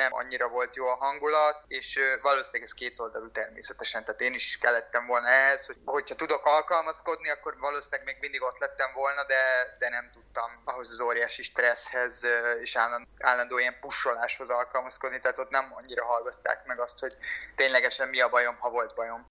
nem annyira volt jó a hangulat, és valószínűleg ez két oldalú természetesen, tehát én is kellettem volna ehhez, hogy hogyha tudok alkalmazkodni, akkor valószínűleg még mindig ott lettem volna, de, de nem tudtam ahhoz az óriási stresszhez és állandó, állandó ilyen pusoláshoz alkalmazkodni, tehát ott nem annyira hallgatták meg azt, hogy ténylegesen mi a bajom, ha volt bajom.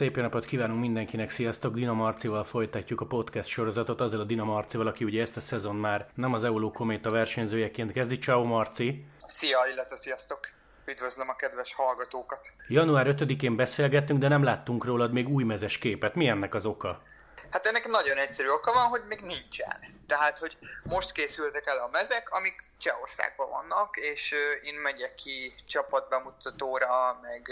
Szép jó napot kívánunk mindenkinek, sziasztok! Dina Marcival folytatjuk a podcast sorozatot, azzal a Dina Marcival, aki ugye ezt a szezon már nem az Euló Kométa versenyzőjeként kezdi. Ciao Marci! Szia, illetve sziasztok! Üdvözlöm a kedves hallgatókat! Január 5-én beszélgettünk, de nem láttunk rólad még új mezes képet. Mi ennek az oka? Hát ennek nagyon egyszerű oka van, hogy még nincsen. Tehát, hogy most készültek el a mezek, amik Csehországban vannak, és én megyek ki csapatbemutatóra, meg,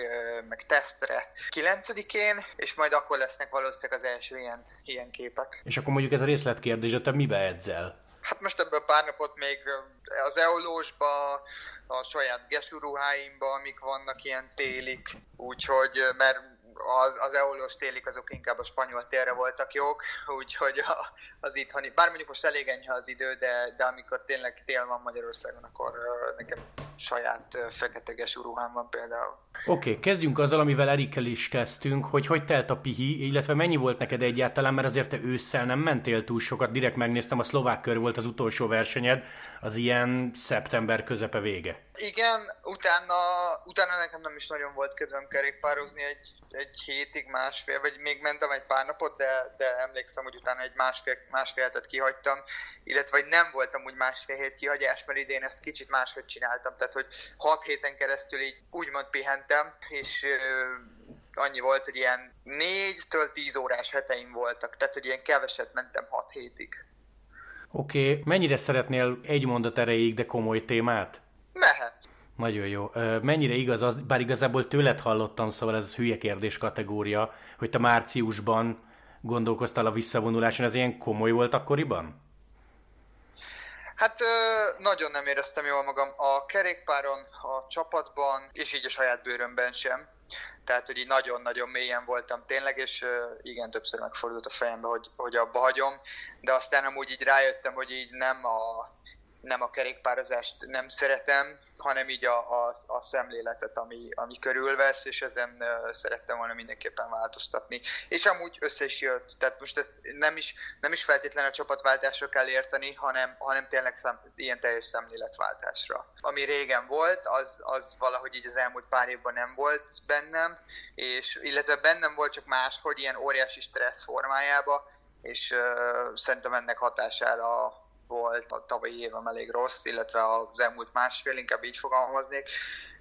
meg tesztre 9-én, és majd akkor lesznek valószínűleg az első ilyen, ilyen képek. És akkor mondjuk ez a részletkérdés, hogy te mibe edzel? Hát most ebből pár napot még az Eolósba, a saját gesuruháimba, amik vannak ilyen télik, úgyhogy, mert az, az eolós télik azok inkább a spanyol térre voltak jók, úgyhogy az itthoni, bár mondjuk most elég enyhe az idő, de, de amikor tényleg tél van Magyarországon, akkor nekem saját feketeges ruhám van például. Oké, okay, kezdjünk azzal, amivel Erikkel is kezdtünk, hogy hogy telt a pihi, illetve mennyi volt neked egyáltalán, mert azért te ősszel nem mentél túl sokat, direkt megnéztem, a szlovák kör volt az utolsó versenyed, az ilyen szeptember közepe vége. Igen, utána, utána nekem nem is nagyon volt kedvem kerékpározni, egy, egy hétig, másfél, vagy még mentem egy pár napot, de, de emlékszem, hogy utána egy másfél, másfél hetet kihagytam, illetve hogy nem voltam úgy másfél hét kihagyás, mert idén ezt kicsit máshogy csináltam, tehát hogy hat héten keresztül így úgymond pihentem, és annyi volt, hogy ilyen négytől tíz órás heteim voltak, tehát hogy ilyen keveset mentem hat hétig. Oké, okay. mennyire szeretnél egy mondat erejéig, de komoly témát? Mehet. Nagyon jó. Mennyire igaz az, bár igazából tőled hallottam, szóval ez hülye kérdés kategória, hogy te márciusban gondolkoztál a visszavonuláson, ez ilyen komoly volt akkoriban? Hát nagyon nem éreztem jól magam a kerékpáron, a csapatban, és így a saját bőrömben sem. Tehát, hogy így nagyon-nagyon mélyen voltam tényleg, és igen, többször megfordult a fejembe, hogy, hogy abba hagyom, de aztán amúgy így rájöttem, hogy így nem a nem a kerékpározást nem szeretem, hanem így a, a, a szemléletet, ami, ami körülvesz, és ezen szerettem volna mindenképpen változtatni. És amúgy össze is jött, tehát most ezt nem is, nem is feltétlenül a csapatváltásra kell érteni, hanem, hanem tényleg szem, ilyen teljes szemléletváltásra. Ami régen volt, az, az valahogy így az elmúlt pár évben nem volt bennem, és illetve bennem volt csak más, hogy ilyen óriási stressz formájába, és uh, szerintem ennek hatására volt a tavalyi évem elég rossz, illetve az elmúlt másfél, inkább így fogalmaznék.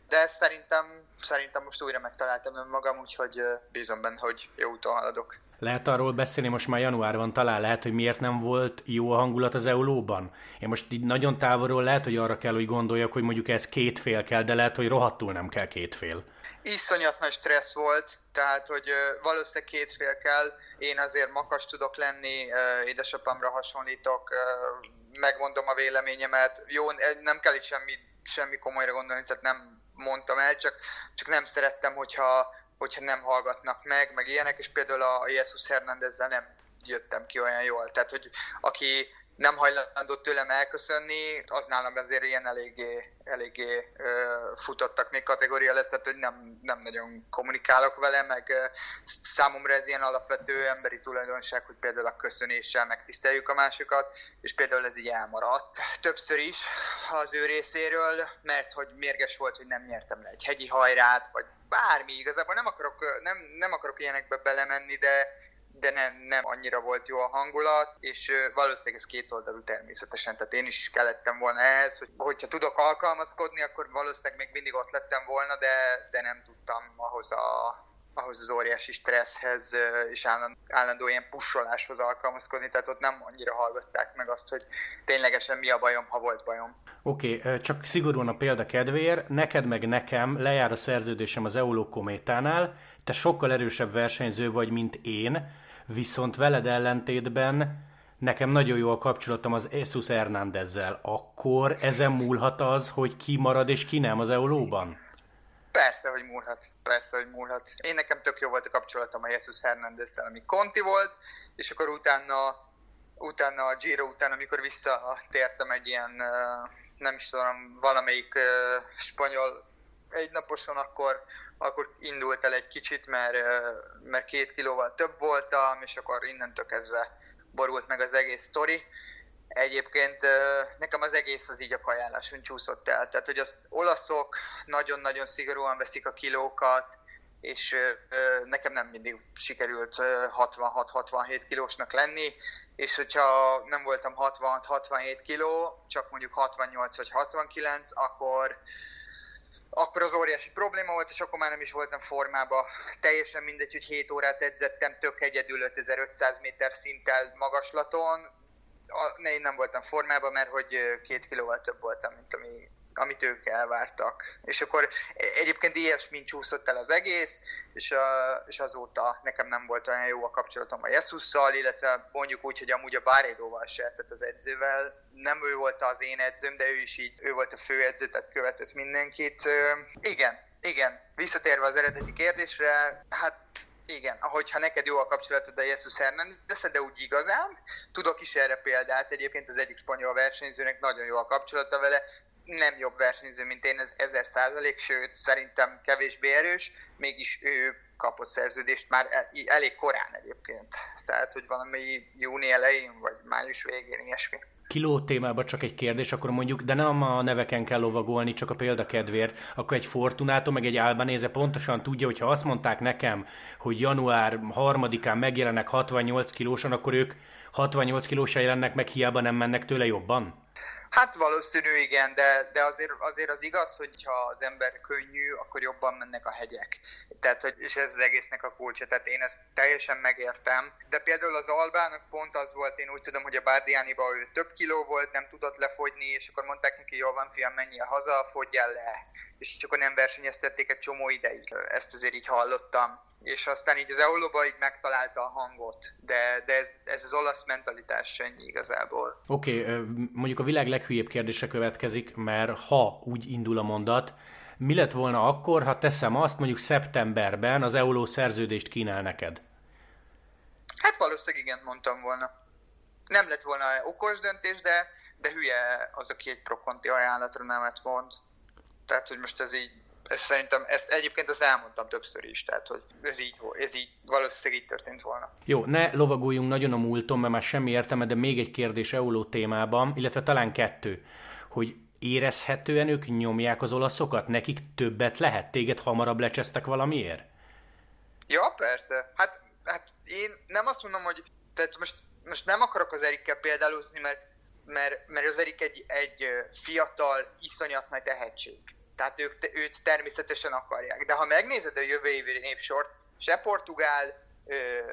De szerintem, szerintem most újra megtaláltam önmagam, úgyhogy bízom benne, hogy jó úton haladok. Lehet arról beszélni, most már januárban talán lehet, hogy miért nem volt jó a hangulat az Eulóban? Én most így nagyon távolról lehet, hogy arra kell, hogy gondoljak, hogy mondjuk ez két fél kell, de lehet, hogy rohadtul nem kell két fél. Iszonyat nagy stressz volt, tehát hogy valószínűleg két fél kell. Én azért makas tudok lenni, édesapámra hasonlítok, megmondom a véleményemet. Jó, nem kell itt semmi, semmi komolyra gondolni, tehát nem mondtam el, csak, csak nem szerettem, hogyha, hogyha nem hallgatnak meg, meg ilyenek, és például a Jesus Hernándezzel nem jöttem ki olyan jól. Tehát, hogy aki nem hajlandó tőlem elköszönni, az nálam azért ilyen eléggé, eléggé ö, futottak még kategória lesz, tehát hogy nem, nem nagyon kommunikálok vele, meg ö, számomra ez ilyen alapvető emberi tulajdonság, hogy például a köszönéssel megtiszteljük a másikat, és például ez így elmaradt. Többször is az ő részéről, mert hogy mérges volt, hogy nem nyertem le egy hegyi hajrát, vagy bármi, igazából nem akarok, nem, nem akarok ilyenekbe belemenni, de de nem, nem annyira volt jó a hangulat, és valószínűleg ez két oldalú természetesen, tehát én is kellettem volna ehhez, hogy hogyha tudok alkalmazkodni, akkor valószínűleg még mindig ott lettem volna, de, de nem tudtam ahhoz a, ahhoz az óriási stresszhez és állandó, állandó ilyen pusoláshoz alkalmazkodni, tehát ott nem annyira hallgatták meg azt, hogy ténylegesen mi a bajom, ha volt bajom. Oké, okay, csak szigorúan a példa kedvéért, neked meg nekem lejár a szerződésem az Euló Kométánál, te sokkal erősebb versenyző vagy, mint én, viszont veled ellentétben nekem nagyon jó a kapcsolatom az Jesus Hernándezzel. Akkor ezen múlhat az, hogy ki marad és ki nem az Eulóban? Persze, hogy múlhat. Persze, hogy múlhat. Én nekem tök jó volt a kapcsolatom a Jesus hernández ami Conti volt, és akkor utána utána a Giro után, amikor visszatértem egy ilyen, nem is tudom, valamelyik spanyol egynaposon, akkor, akkor indult el egy kicsit, mert, mert két kilóval több voltam, és akkor innentől kezdve borult meg az egész sztori. Egyébként nekem az egész az így a kajáláson csúszott el. Tehát, hogy az olaszok nagyon-nagyon szigorúan veszik a kilókat, és nekem nem mindig sikerült 66-67 kilósnak lenni, és hogyha nem voltam 66-67 kiló, csak mondjuk 68 vagy 69, akkor, akkor az óriási probléma volt, és akkor már nem is voltam formában. Teljesen mindegy, hogy 7 órát edzettem, tök egyedül 5500 méter szinttel magaslaton. Ne, én nem voltam formában, mert hogy két kilóval több voltam, mint ami amit ők elvártak. És akkor egyébként ilyesmi csúszott el az egész, és, a, és azóta nekem nem volt olyan jó a kapcsolatom a Jesusszal, illetve mondjuk úgy, hogy amúgy a Bárédóval se, tehát az edzővel. Nem ő volt az én edzőm, de ő is így, ő volt a fő edző, tehát követett mindenkit. Igen, igen, visszatérve az eredeti kérdésre, hát igen, ahogyha neked jó a kapcsolatod a Jesus Hernández, de úgy igazán. Tudok is erre példát, egyébként az egyik spanyol versenyzőnek nagyon jó a kapcsolata vele, nem jobb versenyző, mint én, ez ezer százalék, sőt szerintem kevésbé erős, mégis ő kapott szerződést már el, elég korán egyébként. Tehát, hogy valami júni elején, vagy május végén, ilyesmi. Kiló témában csak egy kérdés, akkor mondjuk, de nem a neveken kell lovagolni, csak a példakedvéért, akkor egy Fortunato, meg egy Albanéze pontosan tudja, hogy ha azt mondták nekem, hogy január 3-án megjelennek 68 kilósan, akkor ők 68 kilósan jelennek meg, hiába nem mennek tőle jobban? Hát valószínű igen, de, de azért, azért az igaz, hogy ha az ember könnyű, akkor jobban mennek a hegyek. Tehát, hogy, és ez az egésznek a kulcsa, tehát én ezt teljesen megértem. De például az Albának pont az volt, én úgy tudom, hogy a Bárdiániba ő több kiló volt, nem tudott lefogyni, és akkor mondták neki, jó van fiam, menjél haza, fogyjál le és akkor nem versenyeztették egy csomó ideig. Ezt azért így hallottam. És aztán így az Eulóba így megtalálta a hangot, de, de ez, ez az olasz mentalitás ennyi igazából. Oké, okay, mondjuk a világ leghülyébb kérdése következik, mert ha úgy indul a mondat, mi lett volna akkor, ha teszem azt, mondjuk szeptemberben az Euló szerződést kínál neked? Hát valószínűleg igen, mondtam volna. Nem lett volna okos döntés, de, de hülye az, aki egy prokonti ajánlatra nemet mond. Tehát, hogy most ez így, ez szerintem, ezt egyébként azt elmondtam többször is, tehát, hogy ez így, ez így valószínűleg így történt volna. Jó, ne lovagoljunk nagyon a múlton, mert már semmi értelme, de még egy kérdés Euló témában, illetve talán kettő, hogy érezhetően ők nyomják az olaszokat? Nekik többet lehet? Téged hamarabb lecsesztek valamiért? Ja, persze. Hát, hát én nem azt mondom, hogy tehát most, most nem akarok az Erikkel példálózni, mert, mert, mert az Erik egy, egy fiatal, iszonyat nagy tehetség. Tehát ők, őt természetesen akarják. De ha megnézed a jövő évi névsort, se portugál,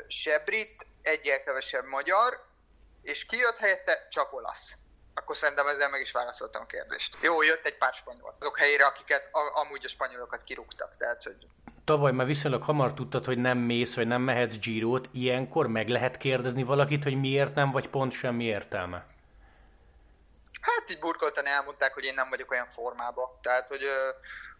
se brit, egyel kevesebb magyar, és ki jött helyette? Csak olasz. Akkor szerintem ezzel meg is válaszoltam a kérdést. Jó, jött egy pár spanyol. Azok helyére, akiket a, amúgy a spanyolokat kirúgtak. Tehát, hogy tavaly már viszonylag hamar tudtad, hogy nem mész, vagy nem mehetsz Girot, ilyenkor meg lehet kérdezni valakit, hogy miért nem, vagy pont semmi értelme? Hát így burkoltan elmondták, hogy én nem vagyok olyan formában. Tehát, hogy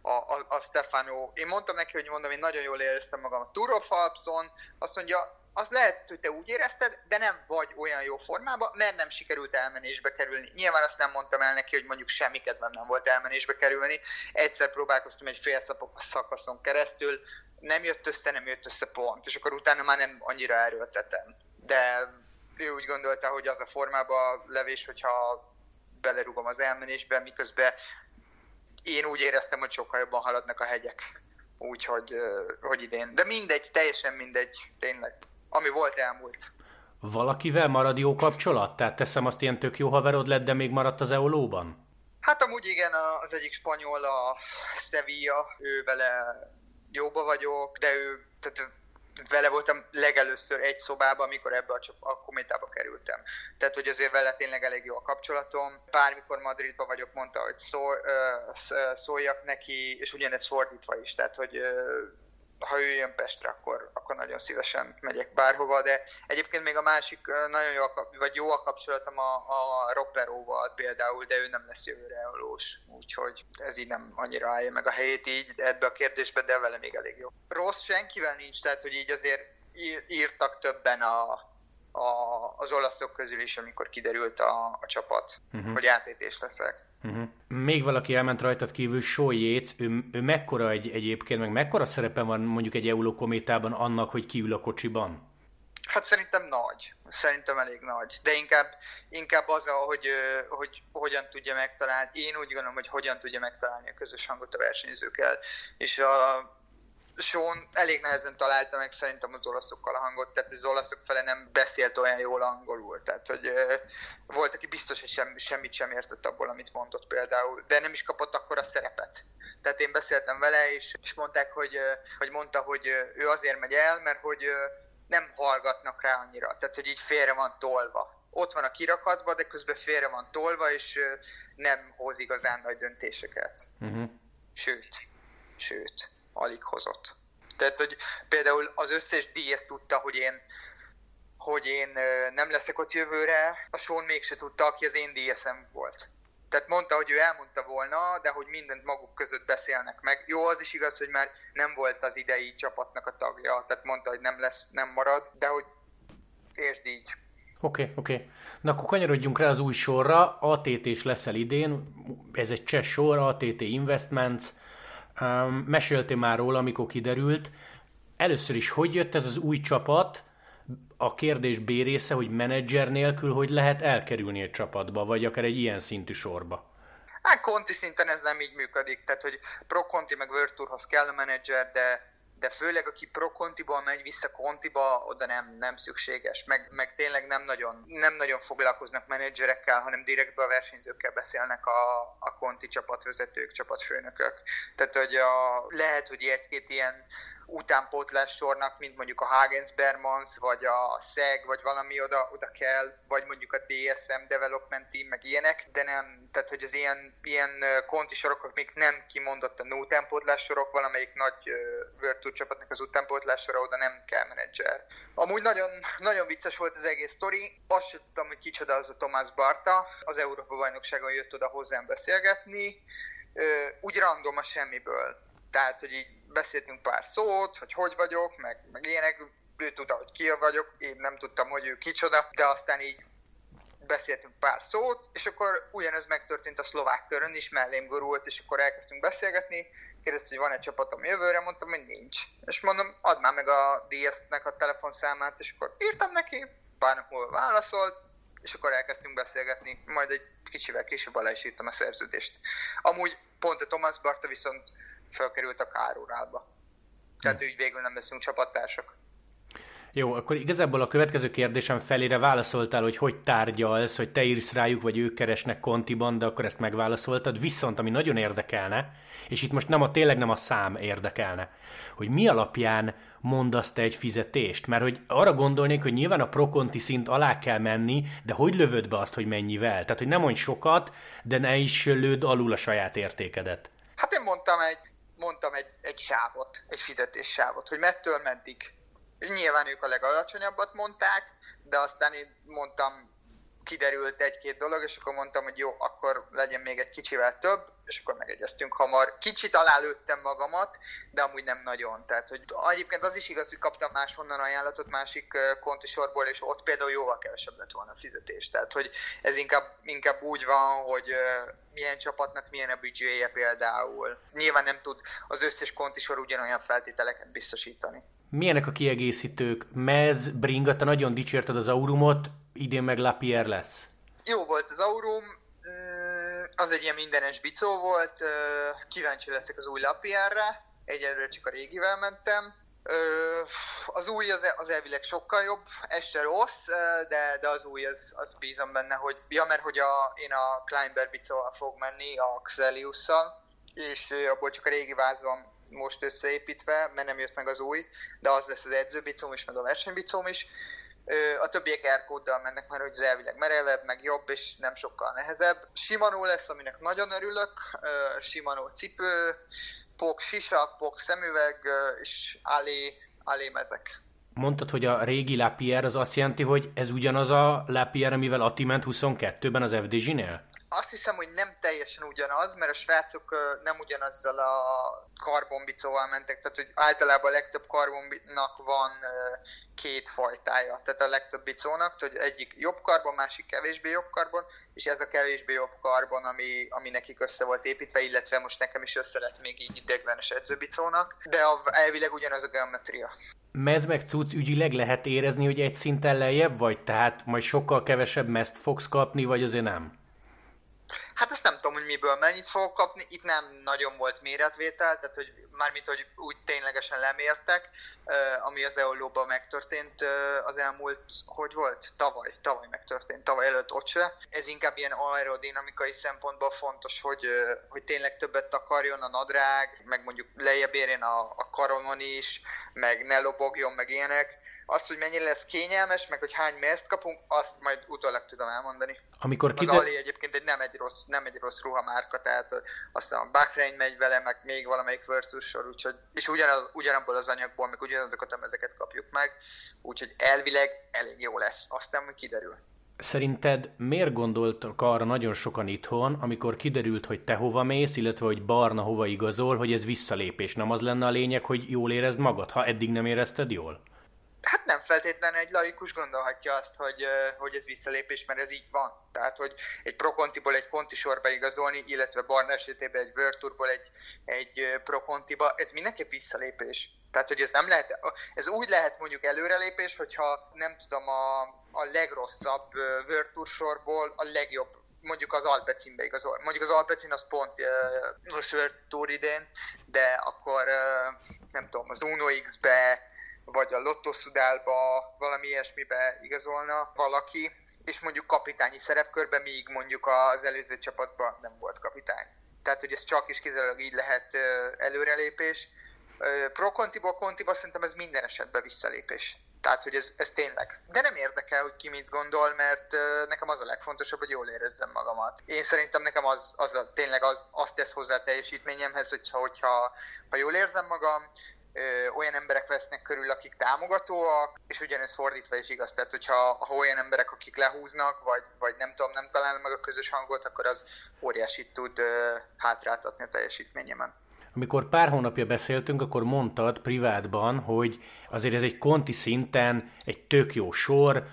a, a, a Stefano, én mondtam neki, hogy mondom, én nagyon jól éreztem magam a Tour of Alpson, azt mondja, az lehet, hogy te úgy érezted, de nem vagy olyan jó formában, mert nem sikerült elmenésbe kerülni. Nyilván azt nem mondtam el neki, hogy mondjuk semmi kedvem nem volt elmenésbe kerülni. Egyszer próbálkoztam egy fél szakaszon keresztül, nem jött össze, nem jött össze pont, és akkor utána már nem annyira erőltetem. De ő úgy gondolta, hogy az a formában levés, hogyha belerugom az elmenésbe, miközben én úgy éreztem, hogy sokkal jobban haladnak a hegyek. Úgyhogy hogy idén. De mindegy, teljesen mindegy, tényleg. Ami volt, elmúlt. Valakivel marad jó kapcsolat? Tehát teszem azt, ilyen tök jó haverod lett, de még maradt az Eolóban? Hát amúgy igen, az egyik spanyol, a Sevilla, ő vele jóba vagyok, de ő, tehát vele voltam legelőször egy szobában, amikor ebbe a, a kométába kerültem. Tehát, hogy azért vele tényleg elég jó a kapcsolatom. Bármikor Madridba vagyok, mondta, hogy szól, szóljak neki, és ugyanez fordítva is. Tehát, hogy ha ő jön Pestre, akkor, akkor nagyon szívesen megyek bárhova, de egyébként még a másik nagyon jó, a, vagy jó a kapcsolatom a, a Ropperóval például, de ő nem lesz jövőre elolós, úgyhogy ez így nem annyira állja meg a helyét így ebbe a kérdésbe, de vele még elég jó. Rossz senkivel nincs, tehát hogy így azért írtak többen a, a, az olaszok közül is, amikor kiderült a, a csapat, uh-huh. hogy átétés leszek. Uh-huh. Még valaki elment rajtad kívül, Yates, ő, ő mekkora egy, egyébként, meg mekkora szerepe van mondjuk egy Euló kométában annak, hogy kiül a kocsiban? Hát szerintem nagy. Szerintem elég nagy. De inkább, inkább az, hogy, hogy hogyan tudja megtalálni, én úgy gondolom, hogy hogyan tudja megtalálni a közös hangot a versenyzőkkel. És a Sean elég nehezen találta meg szerintem az olaszokkal a hangot, tehát az olaszok fele nem beszélt olyan jól angolul, tehát hogy volt, aki biztos, hogy sem, semmit sem értett abból, amit mondott például, de nem is kapott akkor a szerepet. Tehát én beszéltem vele, és, és mondták, hogy, hogy mondta, hogy ő azért megy el, mert hogy nem hallgatnak rá annyira, tehát hogy így félre van tolva. Ott van a kirakatba, de közben félre van tolva, és nem hoz igazán nagy döntéseket. Uh-huh. Sőt, sőt, alig hozott. Tehát, hogy például az összes díj tudta, hogy én hogy én nem leszek ott jövőre, a Sean mégse tudta, aki az én DSM volt. Tehát mondta, hogy ő elmondta volna, de hogy mindent maguk között beszélnek meg. Jó, az is igaz, hogy már nem volt az idei csapatnak a tagja, tehát mondta, hogy nem lesz, nem marad, de hogy értsd így. Oké, okay, oké. Okay. Na akkor kanyarodjunk rá az új sorra. ATT is leszel idén, ez egy cseh sor, ATT Investments. Um, meséltél már róla, amikor kiderült. Először is, hogy jött ez az új csapat? A kérdés B része, hogy menedzser nélkül hogy lehet elkerülni egy csapatba, vagy akár egy ilyen szintű sorba? Hát konti szinten ez nem így működik, tehát hogy pro konti meg World Tourhoz kell a menedzser, de de főleg aki pro kontiból megy vissza kontiba, oda nem, nem szükséges, meg, meg tényleg nem nagyon, nem nagyon foglalkoznak menedzserekkel, hanem direktbe a versenyzőkkel beszélnek a, a konti csapatvezetők, csapatfőnökök. Tehát, hogy a, lehet, hogy egy-két ilyen utánpótlás sornak, mint mondjuk a Hagens Bermans, vagy a SEG, vagy valami oda, oda kell, vagy mondjuk a DSM Development Team, meg ilyenek, de nem, tehát hogy az ilyen, ilyen konti sorok, még nem kimondottan utánpótlás sorok, valamelyik nagy uh, World csapatnak az utánpótlás sora, oda nem kell menedzser. Amúgy nagyon, nagyon vicces volt az egész sztori, azt sem tudtam, hogy kicsoda az a Tomás Barta, az Európa bajnokságon jött oda hozzám beszélgetni, uh, úgy random a semmiből. Tehát, hogy így beszéltünk pár szót, hogy hogy vagyok, meg, meg ilyenek, ő tudta, hogy ki vagyok, én nem tudtam, hogy ő kicsoda, de aztán így beszéltünk pár szót, és akkor ugyanez megtörtént a szlovák körön is, mellém gurult, és akkor elkezdtünk beszélgetni, kérdezte, hogy van egy csapatom jövőre, mondtam, hogy nincs. És mondom, add már meg a DS-nek a telefonszámát, és akkor írtam neki, pár nap múlva válaszolt, és akkor elkezdtünk beszélgetni, majd egy kicsivel később alá is írtam a szerződést. Amúgy pont a Thomas Barta viszont felkerült a kárórába. Tehát hm. úgy végül nem leszünk csapattársak. Jó, akkor igazából a következő kérdésem felére válaszoltál, hogy hogy tárgyalsz, hogy te írsz rájuk, vagy ők keresnek kontiban, de akkor ezt megválaszoltad. Viszont, ami nagyon érdekelne, és itt most nem a, tényleg nem a szám érdekelne, hogy mi alapján mondasz te egy fizetést? Mert hogy arra gondolnék, hogy nyilván a prokonti szint alá kell menni, de hogy lövöd be azt, hogy mennyivel? Tehát, hogy nem mondj sokat, de ne is lőd alul a saját értékedet. Hát én mondtam egy mondtam egy, egy sávot, egy fizetéssávot, hogy mettől meddig. Nyilván ők a legalacsonyabbat mondták, de aztán én mondtam, kiderült egy-két dolog, és akkor mondtam, hogy jó, akkor legyen még egy kicsivel több, és akkor megegyeztünk hamar. Kicsit alálőttem magamat, de amúgy nem nagyon. Tehát, hogy egyébként az is igaz, hogy kaptam máshonnan ajánlatot másik kontisorból, és ott például jóval kevesebb lett volna a fizetés. Tehát, hogy ez inkább, inkább úgy van, hogy milyen csapatnak milyen a büdzséje például. Nyilván nem tud az összes kontisor ugyanolyan feltételeket biztosítani. Milyenek a kiegészítők? Mez, Bringa, te nagyon dicsérted az Aurumot, idén meg Lapierre lesz. Jó volt az Aurum, az egy ilyen mindenes bicó volt, kíváncsi leszek az új Lapierre, egyelőre csak a régivel mentem. Az új az, az elvileg sokkal jobb, ez se rossz, de, de az új, az, az bízom benne, hogy ja, mert hogy a, én a Climber bicóval fog menni, a Xeliusszal, és abból csak a régi váz van most összeépítve, mert nem jött meg az új, de az lesz az edzőbicóm is, meg a versenybicóm is. A többiek Aircode-dal mennek, mert hogy elvileg merevebb, meg jobb, és nem sokkal nehezebb. Shimano lesz, aminek nagyon örülök, Shimano cipő, pok sisak, pok szemüveg, és Ali, Ali mezek. Mondtad, hogy a régi Lapierre az azt jelenti, hogy ez ugyanaz a Lapierre, amivel Ati ment 22-ben az FDZ-nél? Azt hiszem, hogy nem teljesen ugyanaz, mert a srácok nem ugyanazzal a karbonbicóval mentek, tehát hogy általában a legtöbb karbonnak van két fajtája, tehát a legtöbb bicónak, hogy egyik jobb karbon, másik kevésbé jobb karbon, és ez a kevésbé jobb karbon, ami, ami nekik össze volt építve, illetve most nekem is össze lett még így ideglenes edzőbicónak, de a, elvileg ugyanaz a geometria. Mez meg cucc ügyileg lehet érezni, hogy egy szinten lejjebb vagy? Tehát majd sokkal kevesebb mezt fogsz kapni, vagy azért nem? Hát ezt nem tudom, hogy miből mennyit fogok kapni. Itt nem nagyon volt méretvétel, tehát hogy mármint, hogy úgy ténylegesen lemértek, ami az EOLO-ban megtörtént az elmúlt, hogy volt? Tavaly, tavaly megtörtént, tavaly előtt ott se. Ez inkább ilyen aerodinamikai szempontból fontos, hogy, hogy tényleg többet takarjon a nadrág, meg mondjuk lejjebb érjen a, a karonon is, meg ne lobogjon, meg ilyenek azt, hogy mennyire lesz kényelmes, meg hogy hány mezt kapunk, azt majd utólag tudom elmondani. Amikor kide... Az Ali egyébként egy nem egy rossz, nem egy rossz ruhamárka, tehát aztán a Bahrain megy vele, meg még valamelyik Virtus sor, úgyhogy, és ugyanaz, ugyanabból az anyagból, meg ugyanazokat a mezeket kapjuk meg, úgyhogy elvileg elég jó lesz, aztán majd kiderül. Szerinted miért gondoltak arra nagyon sokan itthon, amikor kiderült, hogy te hova mész, illetve hogy Barna hova igazol, hogy ez visszalépés? Nem az lenne a lényeg, hogy jól érezd magad, ha eddig nem érezted jól? Hát nem feltétlenül egy laikus gondolhatja azt, hogy, hogy ez visszalépés, mert ez így van. Tehát, hogy egy Pro-Contiból egy Conti sorba igazolni, illetve Barna esetében egy Virturból egy, egy Pro-Contiba, ez mindenképp visszalépés. Tehát, hogy ez nem lehet, ez úgy lehet mondjuk előrelépés, hogyha nem tudom, a, a legrosszabb Virtur sorból a legjobb mondjuk az Alpecinbe igazol. Mondjuk az Alpecin az pont uh, Tour idén, de akkor uh, nem tudom, az Uno X-be vagy a Lotto Szudálba, valami ilyesmibe igazolna valaki, és mondjuk kapitányi szerepkörben, míg mondjuk az előző csapatban nem volt kapitány. Tehát, hogy ez csak is kizárólag így lehet előrelépés. Pro Contiból Contiba szerintem ez minden esetben visszalépés. Tehát, hogy ez, ez tényleg. De nem érdekel, hogy ki mit gondol, mert nekem az a legfontosabb, hogy jól érezzem magamat. Én szerintem nekem az, az a, tényleg az, azt tesz hozzá a teljesítményemhez, hogyha, hogyha ha jól érzem magam, olyan emberek vesznek körül, akik támogatóak, és ugyanez fordítva is igaz, tehát hogyha ha olyan emberek, akik lehúznak, vagy, vagy nem tudom, nem találnak meg a közös hangot, akkor az óriásit tud hátráltatni a teljesítményemen. Amikor pár hónapja beszéltünk, akkor mondtad privátban, hogy azért ez egy konti szinten egy tök jó sor,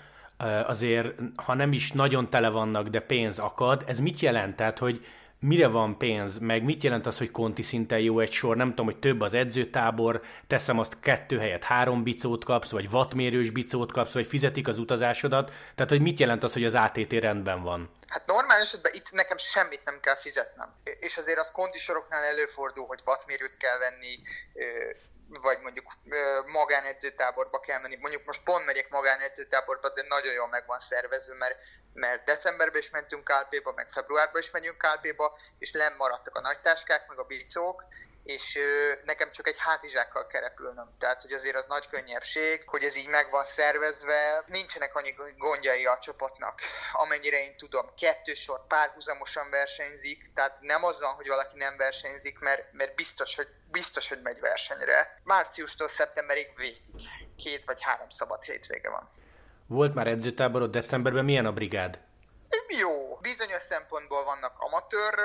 azért ha nem is nagyon tele vannak, de pénz akad. Ez mit jelent? Tehát, hogy mire van pénz, meg mit jelent az, hogy konti szinten jó egy sor, nem tudom, hogy több az edzőtábor, teszem azt kettő helyet három bicót kapsz, vagy wattmérős bicót kapsz, vagy fizetik az utazásodat, tehát hogy mit jelent az, hogy az ATT rendben van? Hát normál esetben itt nekem semmit nem kell fizetnem. És azért az konti soroknál előfordul, hogy wattmérőt kell venni, vagy mondjuk magánedzőtáborba kell menni. Mondjuk most pont megyek magánedzőtáborba, de nagyon jól meg van szervező, mert, mert decemberben is mentünk Kálpéba, meg februárban is megyünk Kálpéba, és maradtak a nagytáskák, meg a bicók, és nekem csak egy hátizsákkal kell repülnöm. Tehát, hogy azért az nagy könnyebbség, hogy ez így meg van szervezve, nincsenek annyi gondjai a csapatnak, amennyire én tudom. Kettő sor párhuzamosan versenyzik, tehát nem az van, hogy valaki nem versenyzik, mert, mert biztos, hogy, biztos, hogy megy versenyre. Márciustól szeptemberig végig. Két vagy három szabad hétvége van. Volt már edzőtáborod decemberben, milyen a brigád? Jó, bizonyos szempontból vannak amatőr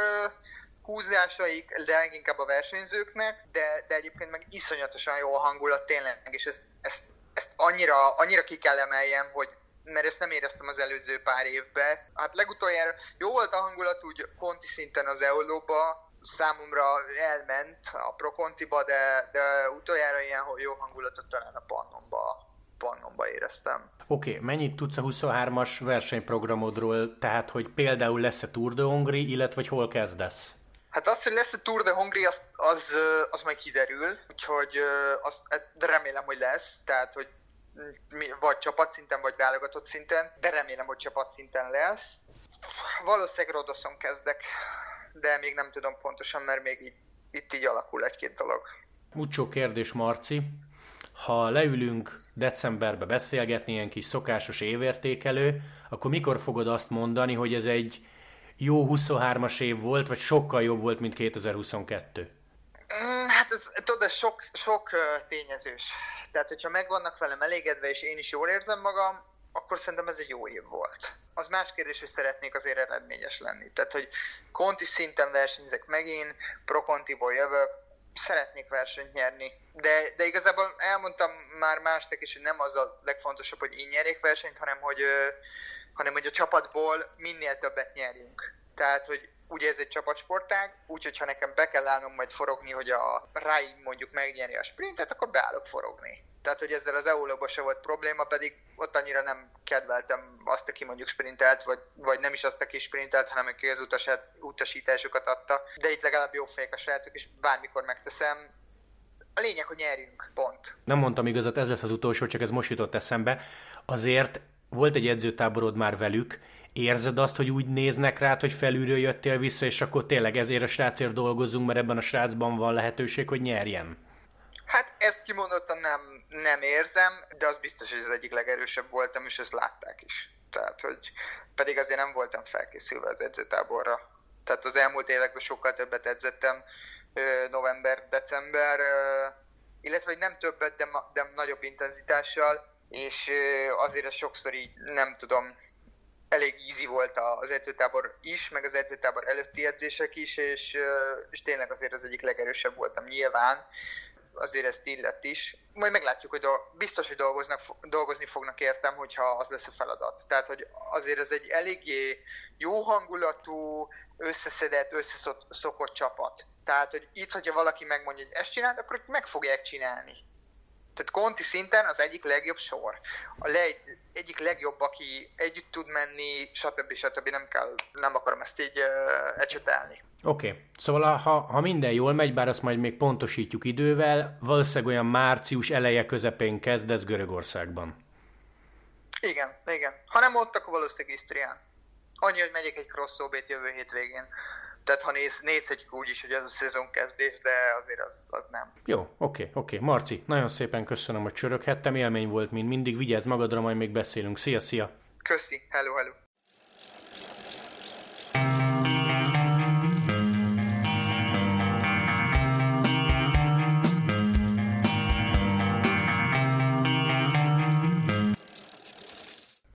húzásaik, de leginkább a versenyzőknek, de, de egyébként meg iszonyatosan jó a hangulat tényleg, és ezt, ezt, ezt annyira, annyira ki kell emeljem, hogy mert ezt nem éreztem az előző pár évben. Hát legutoljára jó volt a hangulat úgy konti szinten az Eolóba, számomra elment a Pro Contiba, de, de utoljára ilyen jó hangulatot talán a Pannonba Pannonba éreztem. Oké, okay, mennyit tudsz a 23-as versenyprogramodról, tehát hogy például lesz-e Tour de Hongri, illetve hogy hol kezdesz? Hát az, hogy lesz a Tour de Hongri, az, az, az majd kiderül, úgyhogy az, hát, de remélem, hogy lesz, tehát, hogy vagy csapatszinten, vagy válogatott szinten, de remélem, hogy csapatszinten lesz. Valószínűleg Rodoszon kezdek, de még nem tudom pontosan, mert még így, itt így alakul egy-két dolog. Mucsó kérdés, Marci. Ha leülünk decemberbe beszélgetni, ilyen kis szokásos évértékelő, akkor mikor fogod azt mondani, hogy ez egy jó 23-as év volt, vagy sokkal jobb volt, mint 2022? Mm, hát ez, tudod, ez sok, sok tényezős. Tehát, hogyha meg vannak velem elégedve, és én is jól érzem magam, akkor szerintem ez egy jó év volt. Az más kérdés, hogy szeretnék azért eredményes lenni. Tehát, hogy konti szinten versenyzek megint, pro kontiból jövök, szeretnék versenyt nyerni. De, de igazából elmondtam már másnak is, hogy nem az a legfontosabb, hogy én nyerjék versenyt, hanem hogy, hanem hogy a csapatból minél többet nyerjünk. Tehát, hogy ugye ez egy csapatsportág, úgyhogy ha nekem be kell állnom majd forogni, hogy a Rai mondjuk megnyeri a sprintet, akkor beállok forogni. Tehát, hogy ezzel az eu se volt probléma, pedig ott annyira nem kedveltem azt, aki mondjuk sprintelt, vagy, vagy nem is azt, aki sprintelt, hanem aki az utasát, utasításokat adta. De itt legalább jó fejek a srácok, és bármikor megteszem. A lényeg, hogy nyerjünk, pont. Nem mondtam igazat, ez lesz az utolsó, csak ez most jutott eszembe. Azért volt egy edzőtáborod már velük, érzed azt, hogy úgy néznek rád, hogy felülről jöttél vissza, és akkor tényleg ezért a srácért dolgozunk, mert ebben a srácban van lehetőség, hogy nyerjen? Hát ezt kimondottan nem, nem érzem, de az biztos, hogy az egyik legerősebb voltam, és ezt látták is. Tehát, hogy pedig azért nem voltam felkészülve az edzőtáborra. Tehát az elmúlt években sokkal többet edzettem, november, december, illetve hogy nem többet, de, de nagyobb intenzitással, és azért sokszor így nem tudom, elég easy volt az edzőtábor is, meg az edzőtábor előtti edzések is, és, és tényleg azért az egyik legerősebb voltam nyilván, azért ezt illett is. Majd meglátjuk, hogy do- biztos, hogy dolgoznak, dolgozni fognak értem, hogyha az lesz a feladat. Tehát, hogy azért ez egy eléggé jó hangulatú, összeszedett, összeszokott csapat. Tehát, hogy itt, hogyha valaki megmondja, hogy ezt csináld, akkor meg fogják csinálni. Tehát konti szinten az egyik legjobb sor. A leg, egyik legjobb, aki együtt tud menni, stb. stb. Nem kell, nem akarom ezt így uh, ecsetelni. Oké, okay. szóval ha, ha minden jól megy, bár azt majd még pontosítjuk idővel, valószínűleg olyan március eleje közepén kezdesz Görögországban. Igen, igen. Ha nem ott, akkor valószínűleg Isztrián. Annyi, hogy megyek egy crossover jövő hétvégén. Tehát ha néz, nézhetjük úgy is, hogy ez a szezon kezdés, de azért az, az nem. Jó, oké, okay, oké. Okay. Marci, nagyon szépen köszönöm, hogy csöröghettem. Élmény volt, mint mindig. Vigyázz magadra, majd még beszélünk. Szia, szia! Köszi, hello, hello!